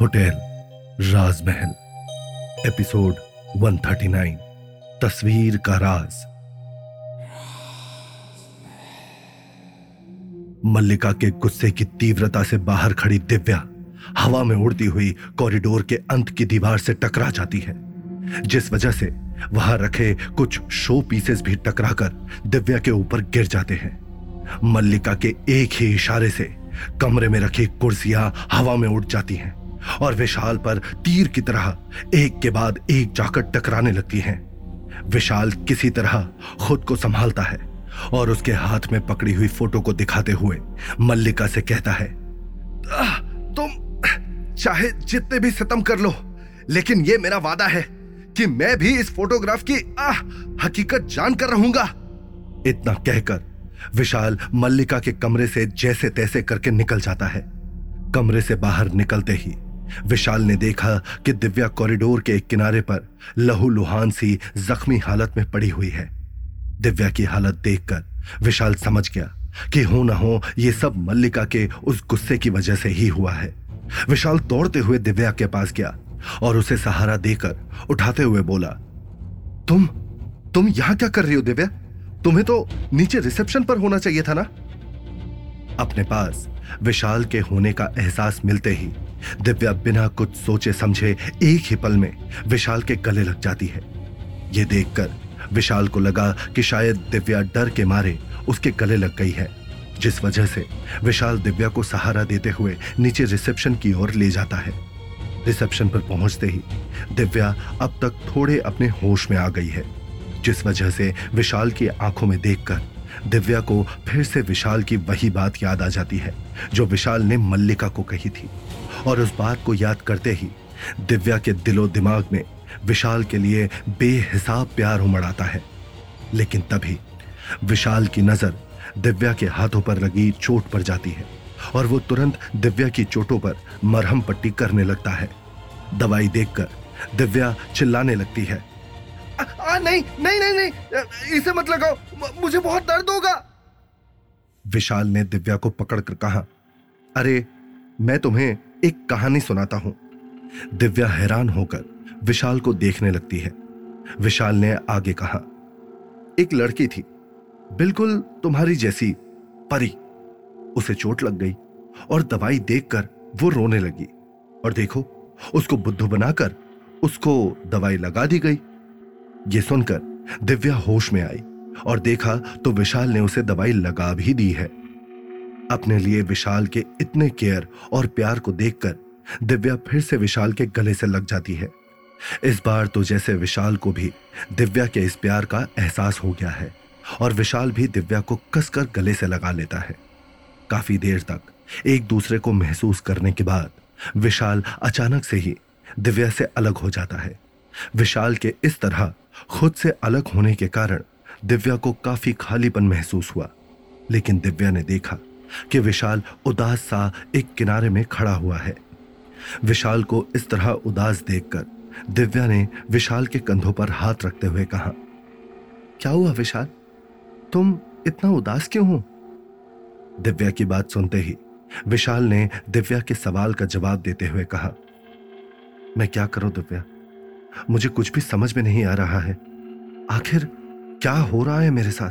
Hotel, राजमहल, episode 139 तस्वीर का राज। मल्लिका के गुस्से की तीव्रता से बाहर खड़ी दिव्या, हवा में उड़ती हुई कॉरिडोर के अंत की दीवार से टकरा जाती है। जिस वजह से वहाँ रखे कुछ शो पीसेस भी टकराकर दिव्या के ऊपर गिर जाते हैं। मल्लिका के एक ही इशारे से कमरे में रखी कुर्सियाँ हवा में उड़ जाती हैं और विशाल पर तीर की तरह एक के बाद एक जाकर टकराने लगती हैं। विशाल किसी तरह खुद को संभालता है और उसके हाथ में पकड़ी हुई फ़ोटो को दिखाते हुए मल्लिका से कहता है तुम चाहे जितने भी सितम कर लो, लेकिन यह मेरा वादा है कि मैं भी इस फोटोग्राफ की, आह, हकीकत जानकर रहूँगा। इतना कहकर विशाल मल्लिका के कमरे से जैसे तैसे करके निकल जाता है। कमरे से बाहर निकलते ही विशाल ने देखा कि दिव्या कॉरिडोर के एक किनारे पर लहू लुहान सी जख्मी हालत में पड़ी हुई है। दिव्या की हालत देखकर विशाल समझ गया कि हो ना हो, ये सब मल्लिका के उस गुस्से की वजह से ही हुआ है। विशाल दौड़ते हुए दिव्या के पास गया और उसे सहारा देकर उठाते हुए बोला, तुम तुम यहाँ क्या कर रही हो दिव्या? तुम्हें तो नीचे रिसेप्शन पर होना चाहिए था ना? अपने पास विशाल के होने का एहसास मिलते ही दिव्या बिना कुछ सोचे समझे एक ही पल में विशाल के गले लग जाती है। यह देखकर विशाल को लगा कि शायद दिव्या डर के मारे उसके गले लग गई है, जिस वजह से विशाल दिव्या को सहारा देते हुए नीचे रिसेप्शन की ओर ले जाता है। रिसेप्शन पर पहुँचते ही दिव्या अब तक थोड़े अपने होश में आ गई है। जिस वजह से विशाल की आँखों में देखकर दिव्या को फिर से विशाल की वही बात याद आ जाती है, जो विशाल ने मल्लिका को कही थी। और उस बात को याद करते ही दिव्या के दिलो दिमाग में विशाल के लिए बेहिसाब प्यार उमड़ आता है। लेकिन तभी विशाल की नज़र दिव्या के हाथों पर लगी चोट पर जाती है और वो तुरंत दिव्या की चोटों पर मरहम पट्टी करने लगता है। दवाई देखकर दिव्या चिल्लाने लगती है। आ, नहीं नहीं नहीं नहीं। इसे मत लगाओ। मुझे बहुत दर्द होगा। विशाल ने दिव्या को पकड़कर कहा अरे मैं तुम्हें एक कहानी सुनाता हूँ। दिव्या हैरान होकर विशाल को देखने लगती है। विशाल ने आगे कहा एक लड़की थी बिल्कुल तुम्हारी जैसी परी। उसे चोट लग गई और दवाई देखकर वो रोने लगी। और देखो उसको बुद्धू बनाकर उसको दवाई लगा दी गई। ये सुनकर दिव्या होश में आई और देखा तो विशाल ने उसे दवाई लगा भी दी है। अपने लिए विशाल के इतने केयर और प्यार को देखकर दिव्या फिर से विशाल के गले से लग जाती है। इस बार तो जैसे विशाल को भी दिव्या के इस प्यार का एहसास हो गया है और विशाल भी दिव्या को कसकर गले से लगा लेता है। काफ़ी देर तक एक दूसरे को महसूस करने के बाद विशाल अचानक से ही दिव्या से अलग हो जाता है। विशाल के इस तरह खुद से अलग होने के कारण दिव्या को काफ़ी खालीपन महसूस हुआ। लेकिन दिव्या ने देखा कि विशाल उदास सा एक किनारे में खड़ा हुआ है। विशाल को इस तरह उदास देखकर दिव्या ने विशाल के कंधों पर हाथ रखते हुए कहा, क्या हुआ विशाल? तुम इतना उदास क्यों हो? दिव्या की बात सुनते ही विशाल ने दिव्या के सवाल का जवाब देते हुए कहा, मैं क्या करूँ दिव्या? मुझे कुछ भी समझ में नहीं आ रहा है। आखिर क्या हो रहा है मेरे साथ?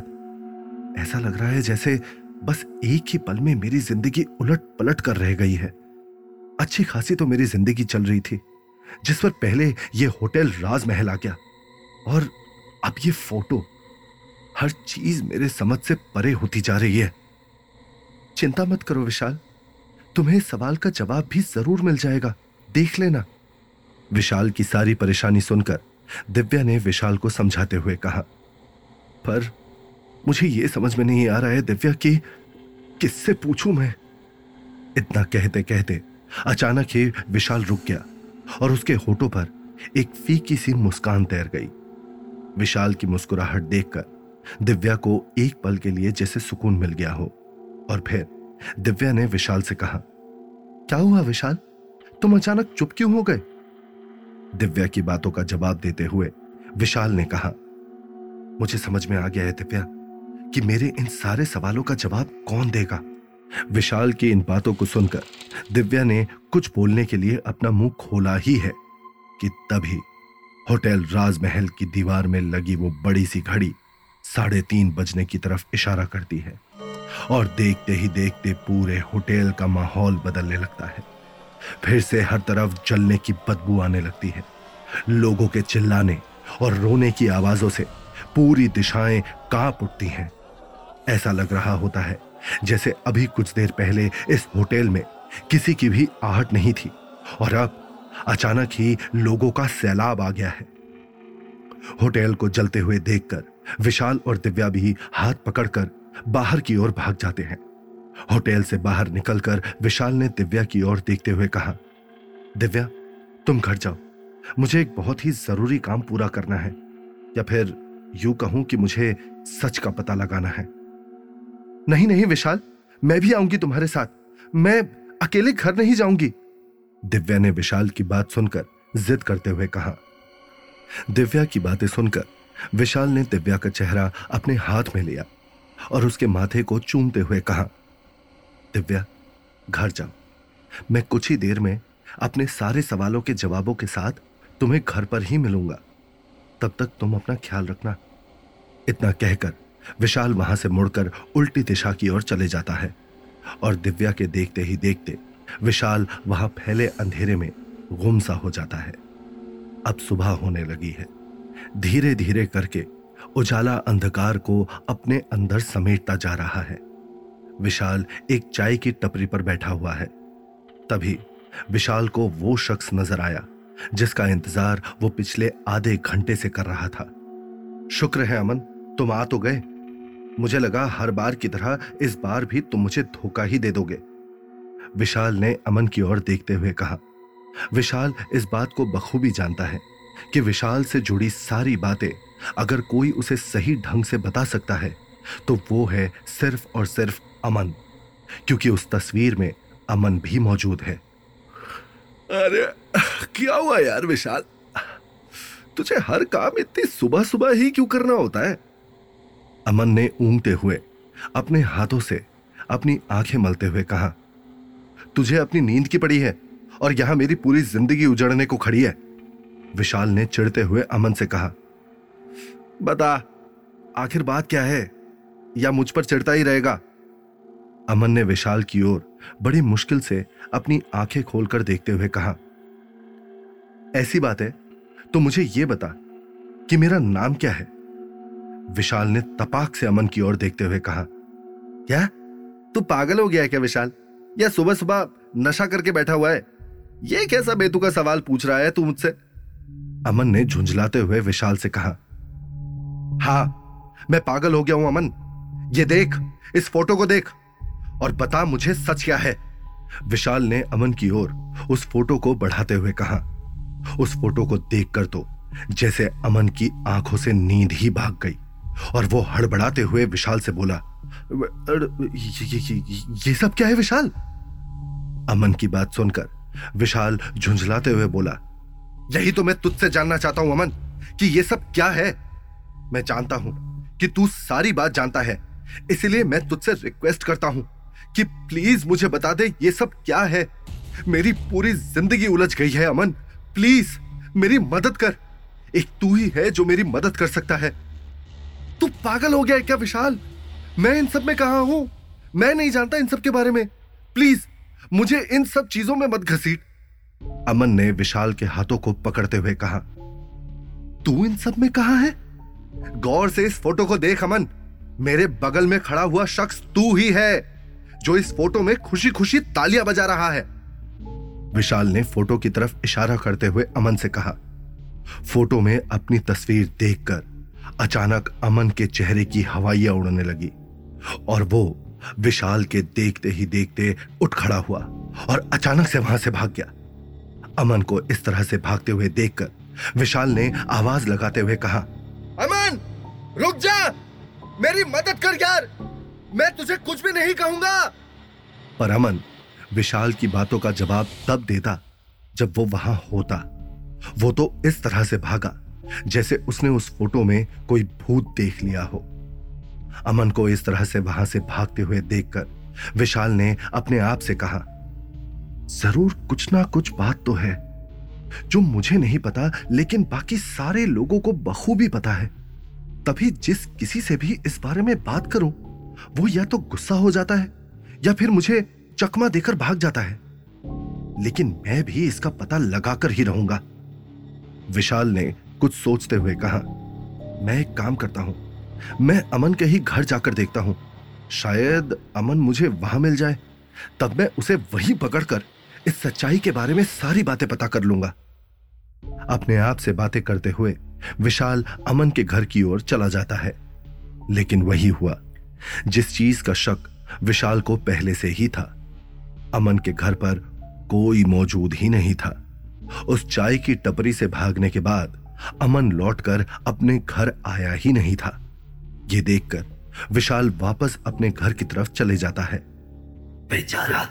ऐसा लग रहा है जैसे बस एक ही पल में मेरी ज़िंदगी उलट पलट कर रह गई है। अच्छी खासी तो मेरी ज़िंदगी चल रही थी, जिस पर पहले यह होटल राजमहल आ गया। और अब ये फ़ोटो हर चीज़ मेरे समझ से परे होती जा रही है। चिंता मत करो विशाल, तुम्हें सवाल का जवाब भी ज़रूर मिल जाएगा। देख लेना। विशाल की सारी परेशानी सुनकर दिव्या ने विशाल को समझाते हुए कहा, पर मुझे यह समझ में नहीं आ रहा है दिव्या कि किससे पूछूँ मैं? इतना कहते कहते अचानक ही विशाल रुक गया और उसके होठों पर एक फीकी सी मुस्कान तैर गई। विशाल की मुस्कुराहट देखकर दिव्या को एक पल के लिए जैसे सुकून मिल गया हो और फिर दिव्या ने विशाल से कहा, क्या हुआ विशाल? तुम अचानक चुप क्यों हो गए? दिव्या की बातों का जवाब देते हुए विशाल ने कहा, मुझे समझ में आ गया है दिव्या कि मेरे इन सारे सवालों का जवाब कौन देगा? विशाल की इन बातों को सुनकर दिव्या ने कुछ बोलने के लिए अपना मुँह खोला ही है कि तभी होटल राजमहल की दीवार में लगी वो बड़ी सी घड़ी साढ़े तीन बजने की तरफ़ इशारा करती है और देखते ही देखते पूरे होटल का माहौल बदलने लगता है। फिर से हर तरफ़ जलने की बदबू आने लगती है। लोगों के चिल्लाने और रोने की आवाजों से पूरी दिशाएँ काँप उठती हैं। ऐसा लग रहा होता है जैसे अभी कुछ देर पहले इस होटल में किसी की भी आहट नहीं थी और अब अचानक ही लोगों का सैलाब आ गया है। होटल को जलते हुए देखकर विशाल और दिव्या भी हाथ पकड़कर बाहर की ओर भाग जाते हैं। होटल से बाहर निकलकर विशाल ने दिव्या की ओर देखते हुए कहा, दिव्या, तुम घर जाओ। मुझे एक बहुत ही ज़रूरी काम पूरा करना है, या फिर यूँ कहूँ कि मुझे सच का पता लगाना है। नहीं नहीं, विशाल, मैं भी आऊँगी तुम्हारे साथ। मैं अकेले घर नहीं जाऊँगी। दिव्या ने विशाल की बात सुनकर जिद करते हुए कहा। दिव्या की बातें सुनकर विशाल ने दिव्या का चेहरा अपने हाथ में लिया और उसके माथे को चूमते हुए कहा दिव्या, घर जाओ। मैं कुछ ही देर में अपने सारे सवालों के जवाबों के साथ तुम्हें घर पर ही मिलूँगा। तब तक तुम अपना ख्याल रखना। इतना कहकर विशाल वहाँ से मुड़कर उल्टी दिशा की ओर चले जाता है और दिव्या के देखते ही देखते विशाल वहाँ फैले अंधेरे में गुमसा हो जाता है। अब सुबह होने लगी है। धीरे धीरे करके उजाला अंधकार को अपने अंदर समेटता जा रहा है। विशाल एक चाय की टपरी पर बैठा हुआ है। तभी विशाल को वो शख्स नज़र आया, जिसका इंतज़ार वो पिछले आधे घंटे से कर रहा था। शुक्र है अमन, तुम आ तो गए। मुझे लगा हर बार की तरह इस बार भी तुम मुझे धोखा ही दे दोगे। विशाल ने अमन की ओर देखते हुए कहा, विशाल इस बात को बखूबी जानता है कि विशाल से जुड़ी सारी बातें अगर कोई उसे सही ढंग से बता सकता है तो वो है सिर्फ़ और सिर्फ़ अमन, क्योंकि उस तस्वीर में अमन भी मौजूद है। अरे, क्या हुआ यार विशाल? तुझे हर काम इतनी सुबह सुबह ही क्यों करना होता है? अमन ने ऊंगते हुए अपने हाथों से अपनी आँखें मलते हुए कहा, तुझे अपनी नींद की पड़ी है और यहाँ मेरी पूरी ज़िंदगी उजड़ने को खड़ी है। विशाल ने चिढ़ते हुए अमन से कहा, बता, आखिर बात क्या है? या मुझ पर चिढ़ता ही रहेगा? अमन ने विशाल की ओर बड़ी मुश्किल से अपनी आँखें खोलकर देखते हुए कहा, ऐसी बात है तो मुझे यह बता कि मेरा नाम क्या है? विशाल ने तपाक से अमन की ओर देखते हुए कहा, क्या? तू पागल हो गया है क्या विशाल? या सुबह सुबह नशा करके बैठा हुआ है? ये कैसा बेतु का सवाल पूछ रहा है तू मुझसे? अमन ने झुंझलाते हुए विशाल से कहा, हाँ, मैं पागल हो गया हूँ अमन। ये देख, इस फ़ोटो को देख। और बता मुझे सच क्या है। विशाल ने अमन की ओर उस फ़ोटो को बढ़ाते हुए कहा। उस फ़ोटो को देखकर तो जैसे अमन की आँखों से नींद ही भाग गई और वो हड़बड़ाते हुए विशाल से बोला ये, ये, ये सब क्या है विशाल? अमन की बात सुनकर विशाल झुंझलाते हुए बोला यही तो मैं तुझसे जानना चाहता हूँ अमन कि ये सब क्या है। मैं जानता हूँ कि तू सारी बात जानता है इसलिए मैं तुझसे रिक्वेस्ट करता हूँ। कि प्लीज़ मुझे बता दे, ये सब क्या है? मेरी पूरी ज़िंदगी उलझ गई है, अमन। प्लीज़ मेरी मदद कर। एक तू ही है जो मेरी मदद कर सकता है। तू पागल हो गया है क्या, विशाल? मैं इन सब में कहा हूँ? मैं नहीं जानता इन सब के बारे में। प्लीज़ मुझे इन सब चीज़ों में मत घसीट। अमन ने विशाल के हाथों को पकड़ते हुए कहा, तू इन सब में कहा है? गौर से इस फ़ोटो को देख, अमन। मेरे बगल में खड़ा हुआ शख्स तू ही है। जो इस फ़ोटो में खुशी खुशी तालियाँ बजा रहा है। विशाल ने फ़ोटो की तरफ़ इशारा करते हुए अमन से कहा, फ़ोटो में अपनी तस्वीर देखकर अचानक अमन के चेहरे की हवाइयाँ उड़ने लगी और वो विशाल के देखते ही देखते उठ खड़ा हुआ और अचानक से वहाँ से भाग गया। अमन को इस तरह से भागते हुए देखकर विशाल ने आवाज़ लगाते हुए कहा, अमन, रुक जा! मेरी मदद कर यार! मैं तुझे कुछ भी नहीं कहूँगा। पर अमन विशाल की बातों का जवाब तब देता जब वो वहाँ होता। वो तो इस तरह से भागा जैसे उसने उस फ़ोटो में कोई भूत देख लिया हो। अमन को इस तरह से वहाँ से भागते हुए देखकर विशाल ने अपने आप से कहा, ज़रूर कुछ ना कुछ बात तो है, जो मुझे नहीं पता, लेकिन बाकी सारे लोगों को बखूबी पता है। तभी जिस किसी से भी इस बारे में बात करूँ वो या तो गुस्सा हो जाता है, या फिर मुझे चकमा देकर भाग जाता है। लेकिन मैं भी इसका पता लगाकर ही रहूँगा। विशाल ने कुछ सोचते हुए कहा, मैं एक काम करता हूँ। मैं अमन के ही घर जाकर देखता हूँ। शायद अमन मुझे वहाँ मिल जाए। तब मैं उसे वहीं पकड़कर इस सच्चाई के बारे में सारी बातें पता कर लूँगा। अपने आप से बातें करते हुए विशाल अमन के घर की ओर चला जाता है। लेकिन वही हुआ। जिस चीज़ का शक विशाल को पहले से ही था अमन के घर पर कोई मौजूद ही नहीं था। उस चाय की टपरी से भागने के बाद अमन लौटकर अपने घर आया ही नहीं था। यह देखकर विशाल वापस अपने घर की तरफ़ चले जाता है। बेचारा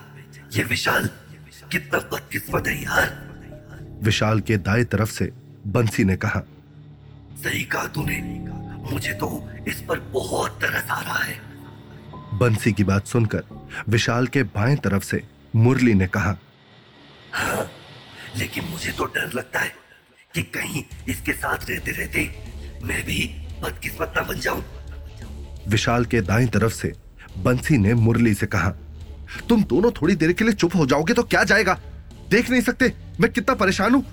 ये विशाल कितना बदकिस्मत है यार। विशाल के दाएँ तरफ़ से बंसी ने कहा सही कहा तूने। मुझे तो इस पर बहुत तरस आ रहा है। बंसी की बात सुनकर विशाल के बाएँ तरफ़ से मुरली ने कहा हाँ, लेकिन मुझे तो डर लगता है कि कहीं इसके साथ रहते रहते मैं भी बदकिस्मत ना बन जाऊँ। विशाल के दाएँ तरफ़ से बंसी ने मुरली से कहा तुम दोनों थोड़ी देर के लिए चुप हो जाओगे तो क्या जाएगा? देख नहीं सकते मैं कितना परेशान हूँ।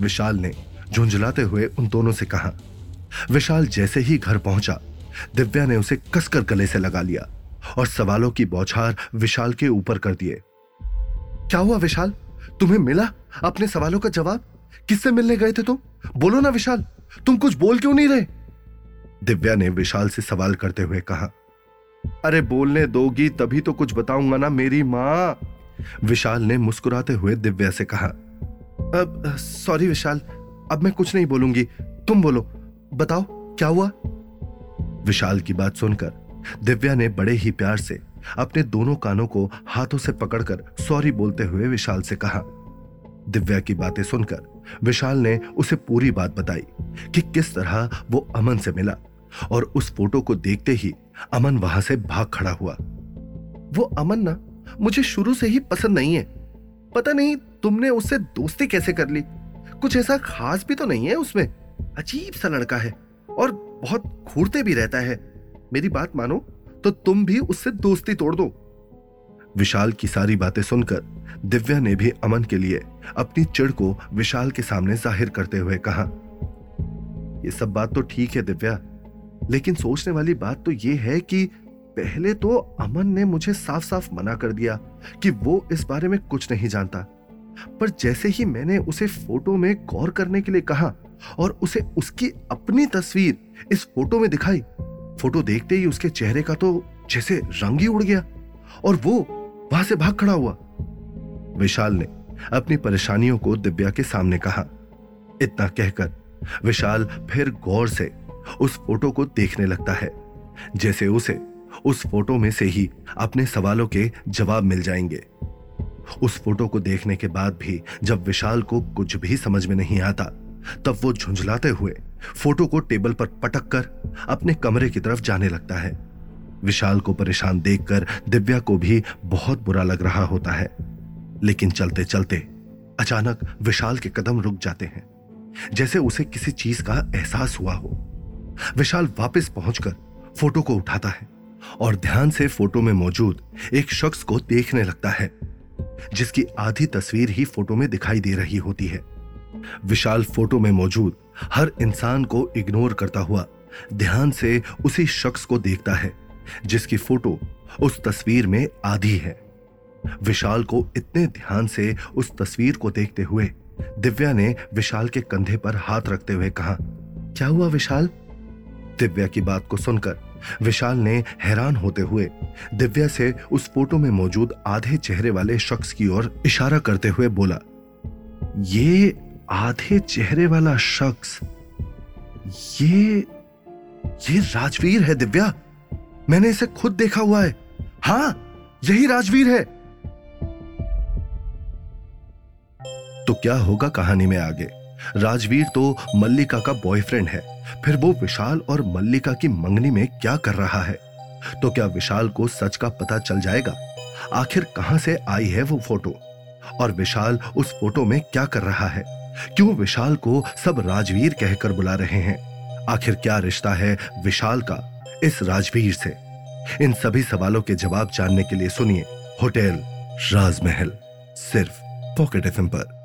विशाल ने झुंझलाते हुए उन दोनों से कहा विशाल जैसे ही घर पहुँचा, दिव्या ने उसे कसकर गले से लगा लिया और सवालों की बौछार विशाल के ऊपर कर दिए। क्या हुआ विशाल? तुम्हें मिला अपने सवालों का जवाब? किससे मिलने गए थे तुम? बोलो ना विशाल, तुम कुछ बोल क्यों नहीं रहे? दिव्या ने विशाल से सवाल करते हुए कहा, अरे बोलने दोगी तभी तो कुछ बताऊँगा ना मेरी माँ। विशाल ने मुस्कुराते हुए दिव्या से कहा, अब, सॉरी विशाल, अब मैं कुछ नहीं बोलूँगी, तुम बोलो। बताओ, क्या हुआ? विशाल की बात सुनकर दिव्या ने बड़े ही प्यार से अपने दोनों कानों को हाथों से पकड़कर सॉरी बोलते हुए विशाल से कहा। दिव्या की बातें सुनकर विशाल ने उसे पूरी बात बताई कि किस तरह वो अमन से मिला और उस फ़ोटो को देखते ही अमन वहाँ से भाग खड़ा हुआ। वो अमन ना, मुझे शुरू से ही पसंद नहीं है। पता नहीं तुमने उससे दोस्ती कैसे कर ली? कुछ ऐसा खास भी तो नहीं है उसमें? अजीब सा लड़का है और बहुत घूरते भी रहता है। मेरी बात मानो तो तुम भी उससे दोस्ती तोड़ दो। विशाल की सारी बातें सुनकर दिव्या ने भी अमन के लिए अपनी चिड़ को विशाल के सामने ज़ाहिर करते हुए कहा यह सब बात तो ठीक है दिव्या, लेकिन सोचने वाली बात तो यह है कि पहले तो अमन ने मुझे साफ़ साफ़ मना कर दिया कि वो इस बारे में कुछ नहीं जानता। पर जैसे ही मैंने उसे फ़ोटो में गौर करने के लिए कहा और उसे उसकी अपनी तस्वीर इस फ़ोटो में दिखाई। फ़ोटो देखते ही उसके चेहरे का तो जैसे रंग ही उड़ गया और वो वहाँ से भाग खड़ा हुआ। विशाल ने अपनी परेशानियों को दिव्या के सामने कहा। इतना कहकर विशाल फिर गौर से उस फ़ोटो को देखने लगता है, जैसे उसे उस फ़ोटो में से ही अपने सवालों के जवाब मिल जाएँगे। उस फ़ोटो को देखने के बाद भी जब विशाल को कुछ भी समझ में नहीं आता तब वो झुंझलाते हुए फ़ोटो को टेबल पर पटक कर अपने कमरे की तरफ़ जाने लगता है। विशाल को परेशान देखकर दिव्या को भी बहुत बुरा लग रहा होता है। लेकिन चलते चलते अचानक विशाल के कदम रुक जाते हैं। जैसे उसे किसी चीज़ का एहसास हुआ हो। विशाल वापस पहुंचकर फ़ोटो को उठाता है और ध्यान से फ़ोटो में मौजूद एक शख्स को देखने लगता है, जिसकी आधी तस्वीर ही फ़ोटो में दिखाई दे रही होती है। विशाल फ़ोटो में मौजूद हर इंसान को इग्नोर करता हुआ, ध्यान से उसी शख्स को देखता है, जिसकी फ़ोटो उस तस्वीर में आधी है। विशाल को इतने ध्यान से उस तस्वीर को देखते हुए, दिव्या ने विशाल के कंधे पर हाथ रखते हुए कहा, क्या हुआ विशाल? दिव्या की बात को सुनकर विशाल ने हैरान होते हुए, दिव्या से उस फ़ोटो में मौजूद आधे चेहरे वाले शख्स की ओर इशारा करते हुए बोला, ये आधे चेहरे वाला शख्स। ये ये राजवीर है, दिव्या। मैंने इसे खुद देखा हुआ है। हाँ, यही राजवीर है। तो क्या होगा कहानी में आगे? राजवीर तो मल्लिका का बॉयफ्रेंड है। फिर वो विशाल और मल्लिका की मंगनी में क्या कर रहा है? तो क्या विशाल को सच का पता चल जाएगा? आखिर कहाँ से आई है वो फ़ोटो और विशाल उस फ़ोटो में क्या कर रहा है? क्यों विशाल को सब राजवीर कहकर बुला रहे हैं? आखिर क्या रिश्ता है विशाल का इस राजवीर से? इन सभी सवालों के जवाब जानने के लिए सुनिए होटल राजमहल, सिर्फ़ पॉकेट एफ़ पर।